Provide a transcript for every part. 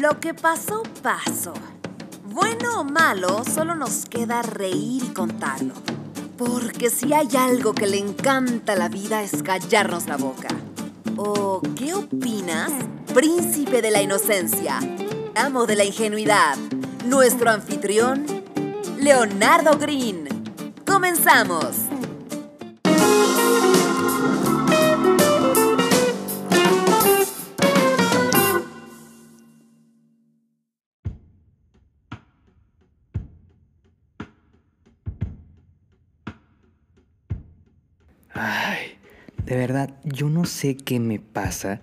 Lo que pasó, pasó. Bueno o malo, solo nos queda reír y contarlo. Porque si hay algo que le encanta a la vida es callarnos la boca. ¿O qué opinas? Príncipe de la inocencia, amo de la ingenuidad, nuestro anfitrión, Leonardo Green. ¡Comenzamos! De verdad, yo no sé qué me pasa,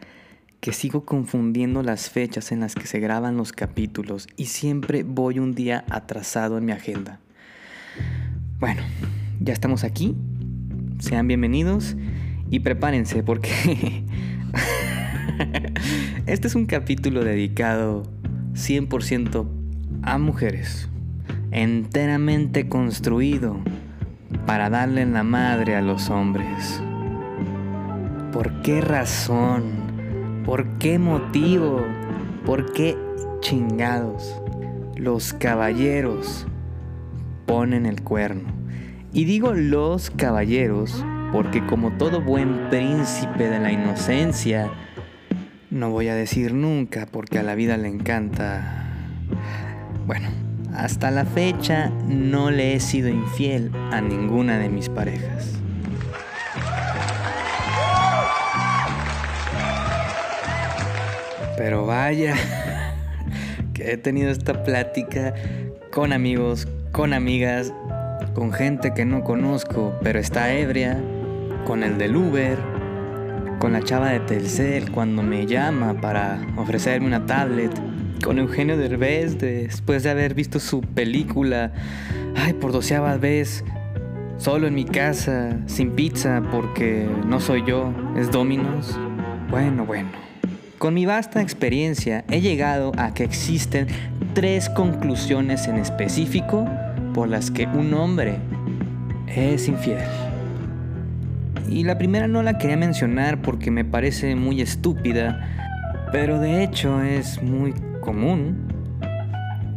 que sigo confundiendo las fechas en las que se graban los capítulos y siempre voy un día atrasado en mi agenda. Bueno, ya estamos aquí, sean bienvenidos y prepárense porque este es un capítulo dedicado 100% a mujeres, enteramente construido para darle la madre a los hombres. ¿Por qué razón? ¿Por qué motivo? ¿Por qué chingados? Los caballeros ponen el cuerno. Y digo los caballeros porque como todo buen príncipe de la inocencia, no voy a decir nunca porque a la vida le encanta... Bueno, hasta la fecha no le he sido infiel a ninguna de mis parejas. Pero vaya, que he tenido esta plática con amigos, con amigas, con gente que no conozco, pero está ebria, con el del Uber, con la chava de Telcel cuando me llama para ofrecerme una tablet con Eugenio Derbez después de haber visto su película, ay, por doceava vez, solo en mi casa, sin pizza, porque no soy yo, es Dominos. Bueno, bueno. Con mi vasta experiencia he llegado a que existen tres conclusiones en específico por las que un hombre es infiel. Y la primera no la quería mencionar porque me parece muy estúpida, pero de hecho es muy común.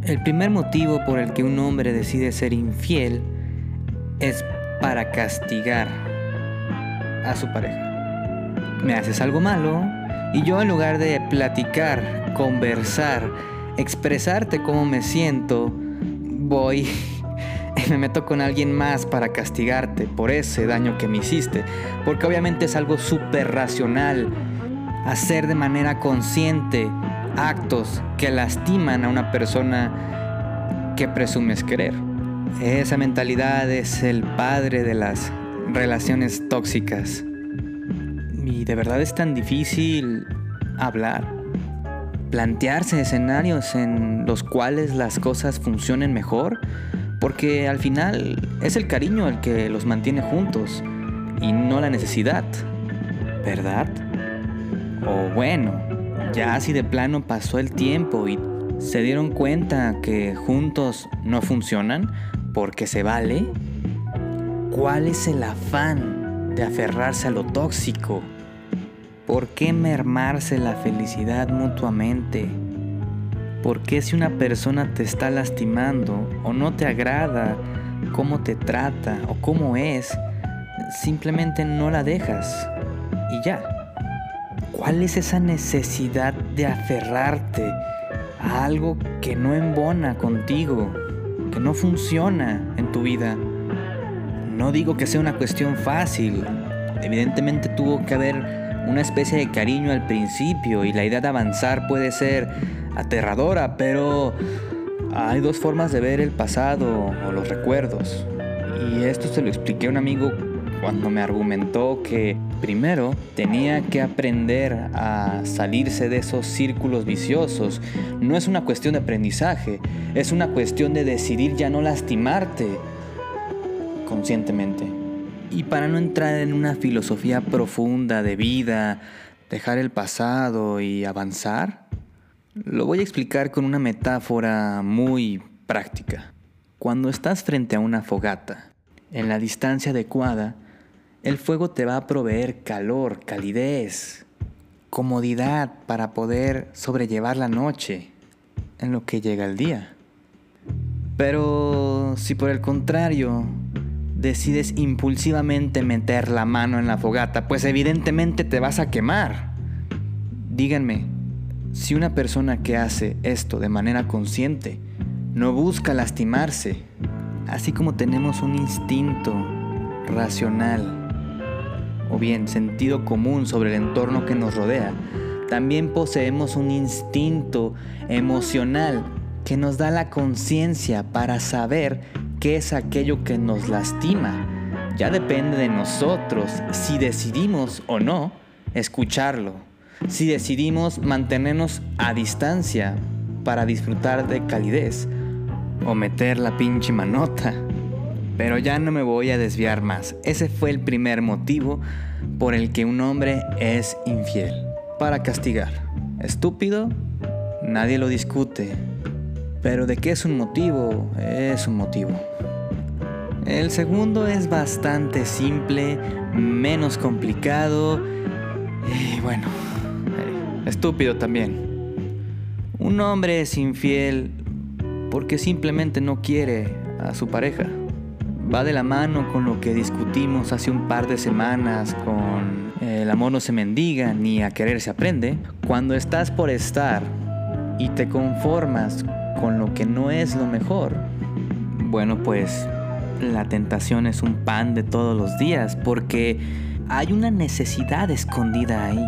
El primer motivo por el que un hombre decide ser infiel es para castigar a su pareja. Me haces algo malo y yo en lugar de platicar, conversar, expresarte cómo me siento, voy y me meto con alguien más para castigarte por ese daño que me hiciste. Porque obviamente es algo súper racional hacer de manera consciente actos que lastiman a una persona que presumes querer. Esa mentalidad es el padre de las relaciones tóxicas. Y de verdad es tan difícil hablar, plantearse escenarios en los cuales las cosas funcionen mejor, porque al final es el cariño el que los mantiene juntos y no la necesidad, ¿verdad? O bueno, ya si de plano pasó el tiempo y se dieron cuenta que juntos no funcionan porque se vale, ¿cuál es el afán de aferrarse a lo tóxico? ¿Por qué mermarse la felicidad mutuamente? ¿Por qué si una persona te está lastimando o no te agrada cómo te trata o cómo es, simplemente no la dejas y ya? ¿Cuál es esa necesidad de aferrarte a algo que no embona contigo, que no funciona en tu vida? No digo que sea una cuestión fácil. Evidentemente tuvo que haber una especie de cariño al principio y la idea de avanzar puede ser aterradora, pero hay dos formas de ver el pasado o los recuerdos. Y esto se lo expliqué a un amigo cuando me argumentó que primero tenía que aprender a salirse de esos círculos viciosos. No es una cuestión de aprendizaje, es una cuestión de decidir ya no lastimarte conscientemente. Y para no entrar en una filosofía profunda de vida, dejar el pasado y avanzar, lo voy a explicar con una metáfora muy práctica. Cuando estás frente a una fogata, en la distancia adecuada, el fuego te va a proveer calor, calidez, comodidad para poder sobrellevar la noche. en lo que llega el día. Pero si por el contrario decides impulsivamente meter la mano en la fogata, pues evidentemente te vas a quemar. Díganme, si una persona que hace esto de manera consciente no busca lastimarse, así como tenemos un instinto racional o bien sentido común sobre el entorno que nos rodea, también poseemos un instinto emocional que nos da la conciencia para saber qué es aquello que nos lastima. Ya depende de nosotros si decidimos o no escucharlo, si decidimos mantenernos a distancia para disfrutar de calidez o meter la pinche manota. Pero ya no me voy a desviar más. Ese fue el primer motivo por el que un hombre es infiel. Para castigar. Estúpido, nadie lo discute. Pero de qué es un motivo, es un motivo. El segundo es bastante simple, menos complicado y bueno, eh, estúpido también. Un hombre es infiel porque simplemente no quiere a su pareja va de la mano con lo que discutimos hace un par de semanas con el amor no se mendiga ni a querer se aprende. Cuando estás por estar y te conformas con lo que no es lo mejor, bueno pues la tentación es un pan de todos los días porque hay una necesidad escondida ahí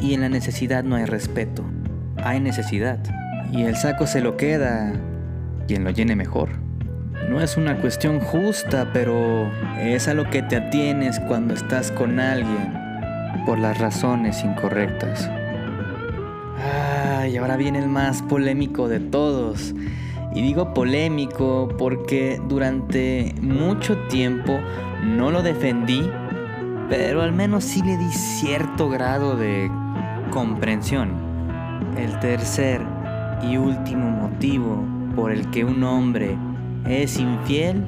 y en la necesidad no hay respeto, hay necesidad y el saco se lo queda quien lo llene mejor. No es una cuestión justa, pero es a lo que te atienes cuando estás con alguien por las razones incorrectas. Y ahora viene el más polémico de todos. Y digo polémico porque durante mucho tiempo no lo defendí, pero al menos sí le di cierto grado de comprensión. El tercer y último motivo por el que un hombre es infiel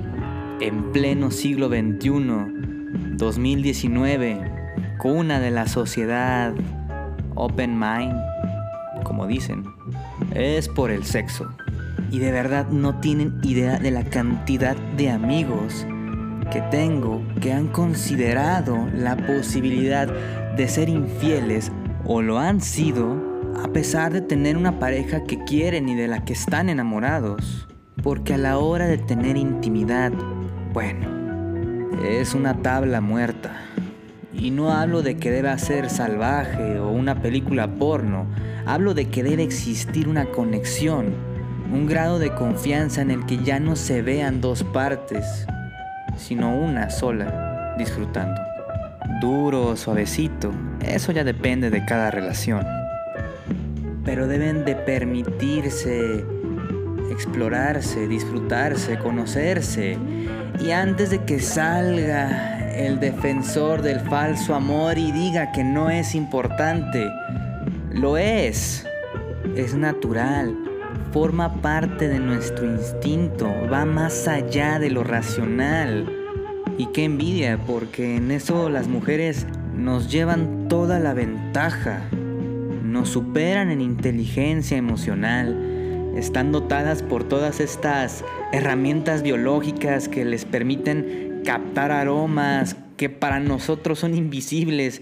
en pleno siglo XXI, 2019, cuna de la sociedad open mind, como dicen, es por el sexo. Y de verdad no tienen idea de la cantidad de amigos que tengo que han considerado la posibilidad de ser infieles o lo han sido a pesar de tener una pareja que quieren y de la que están enamorados. Porque a la hora de tener intimidad, bueno, es una tabla muerta. Y no hablo de que deba ser salvaje o una película porno, hablo de que debe existir una conexión, un grado de confianza en el que ya no se vean dos partes, sino una sola, disfrutando. Duro o suavecito, eso ya depende de cada relación. Pero deben de permitirse explorarse, disfrutarse, conocerse. Y antes de que salga el defensor del falso amor y diga que no es importante, lo es. Es natural, forma parte de nuestro instinto, va más allá de lo racional. Y qué envidia, porque en eso las mujeres nos llevan toda la ventaja, nos superan en inteligencia emocional, están dotadas por todas estas herramientas biológicas que les permiten captar aromas que para nosotros son invisibles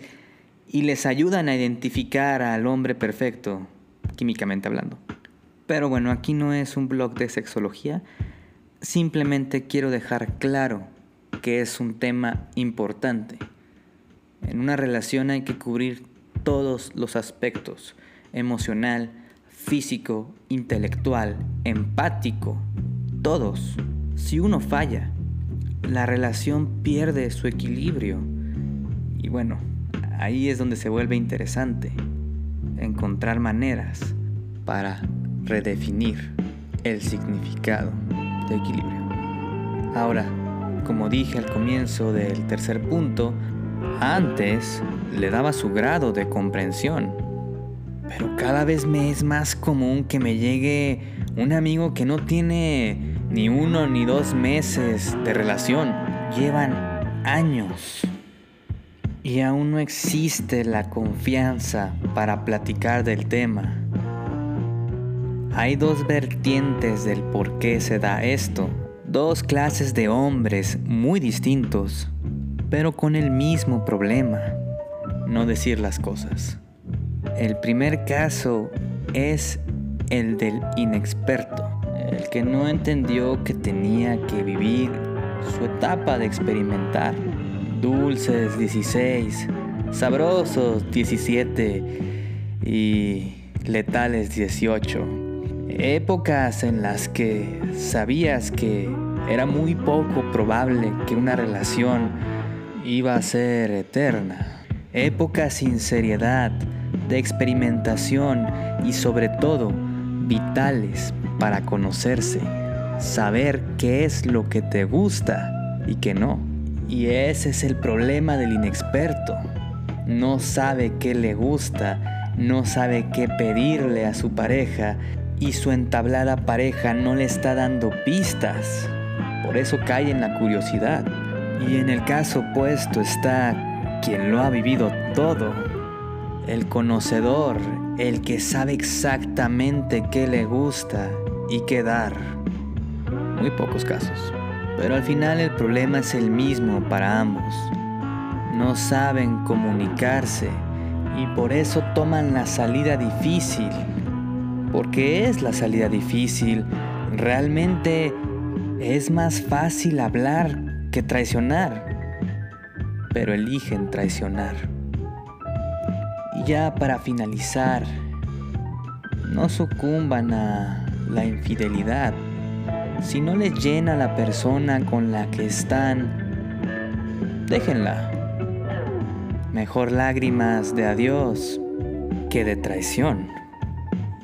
y les ayudan a identificar al hombre perfecto, químicamente hablando. Pero bueno, aquí no es un blog de sexología, simplemente quiero dejar claro que es un tema importante. En una relación hay que cubrir todos los aspectos, emocional, físico, intelectual, empático, todos. Si uno falla, la relación pierde su equilibrio. Y bueno, ahí es donde se vuelve interesante encontrar maneras para redefinir el significado de equilibrio. Ahora, como dije al comienzo del tercer punto, antes le daba su grado de comprensión pero cada vez me es más común que me llegue un amigo que no tiene ni uno ni dos meses de relación. Llevan años. Y aún no existe la confianza para platicar del tema. Hay dos vertientes del por qué se da esto. Dos clases de hombres muy distintos, pero con el mismo problema. No decir las cosas. El primer caso es el del inexperto, el que no entendió que tenía que vivir su etapa de experimentar. Dulces 16, sabrosos 17 y letales 18. Épocas en las que sabías que era muy poco probable que una relación iba a ser eterna. Épocas sin seriedad, de experimentación y sobre todo vitales para conocerse, saber qué es lo que te gusta y qué no. Y ese es el problema del inexperto. No sabe qué le gusta, no sabe qué pedirle a su pareja y su entablada pareja no le está dando pistas. Por eso cae en la curiosidad. Y en el caso opuesto está quien lo ha vivido todo, el conocedor, el que sabe exactamente qué le gusta y qué dar. Muy pocos casos. Pero al final el problema es el mismo para ambos. No saben comunicarse y por eso toman la salida difícil. Porque es la salida difícil. Realmente es más fácil hablar que traicionar. Pero eligen traicionar. Y ya para finalizar, no sucumban a la infidelidad. Si no les llena la persona con la que están, déjenla. Mejor lágrimas de adiós que de traición.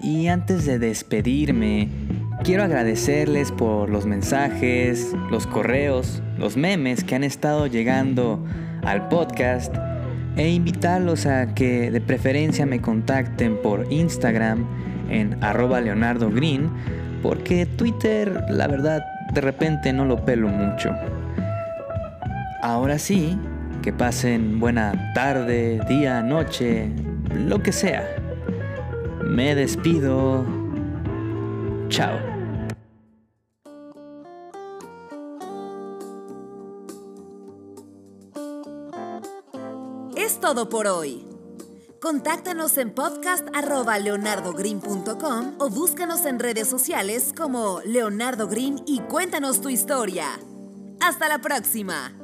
Y antes de despedirme, quiero agradecerles por los mensajes, los correos, los memes que han estado llegando al podcast e invitarlos a que de preferencia me contacten por Instagram en arroba Leonardo Green, porque Twitter, la verdad, de repente no lo pelo mucho. Ahora sí, que pasen buena tarde, día, noche, lo que sea. Me despido. Chao. Es todo por hoy. Contáctanos en podcast.leonardogreen.com o búscanos en redes sociales como Leonardo Green y cuéntanos tu historia. ¡Hasta la próxima!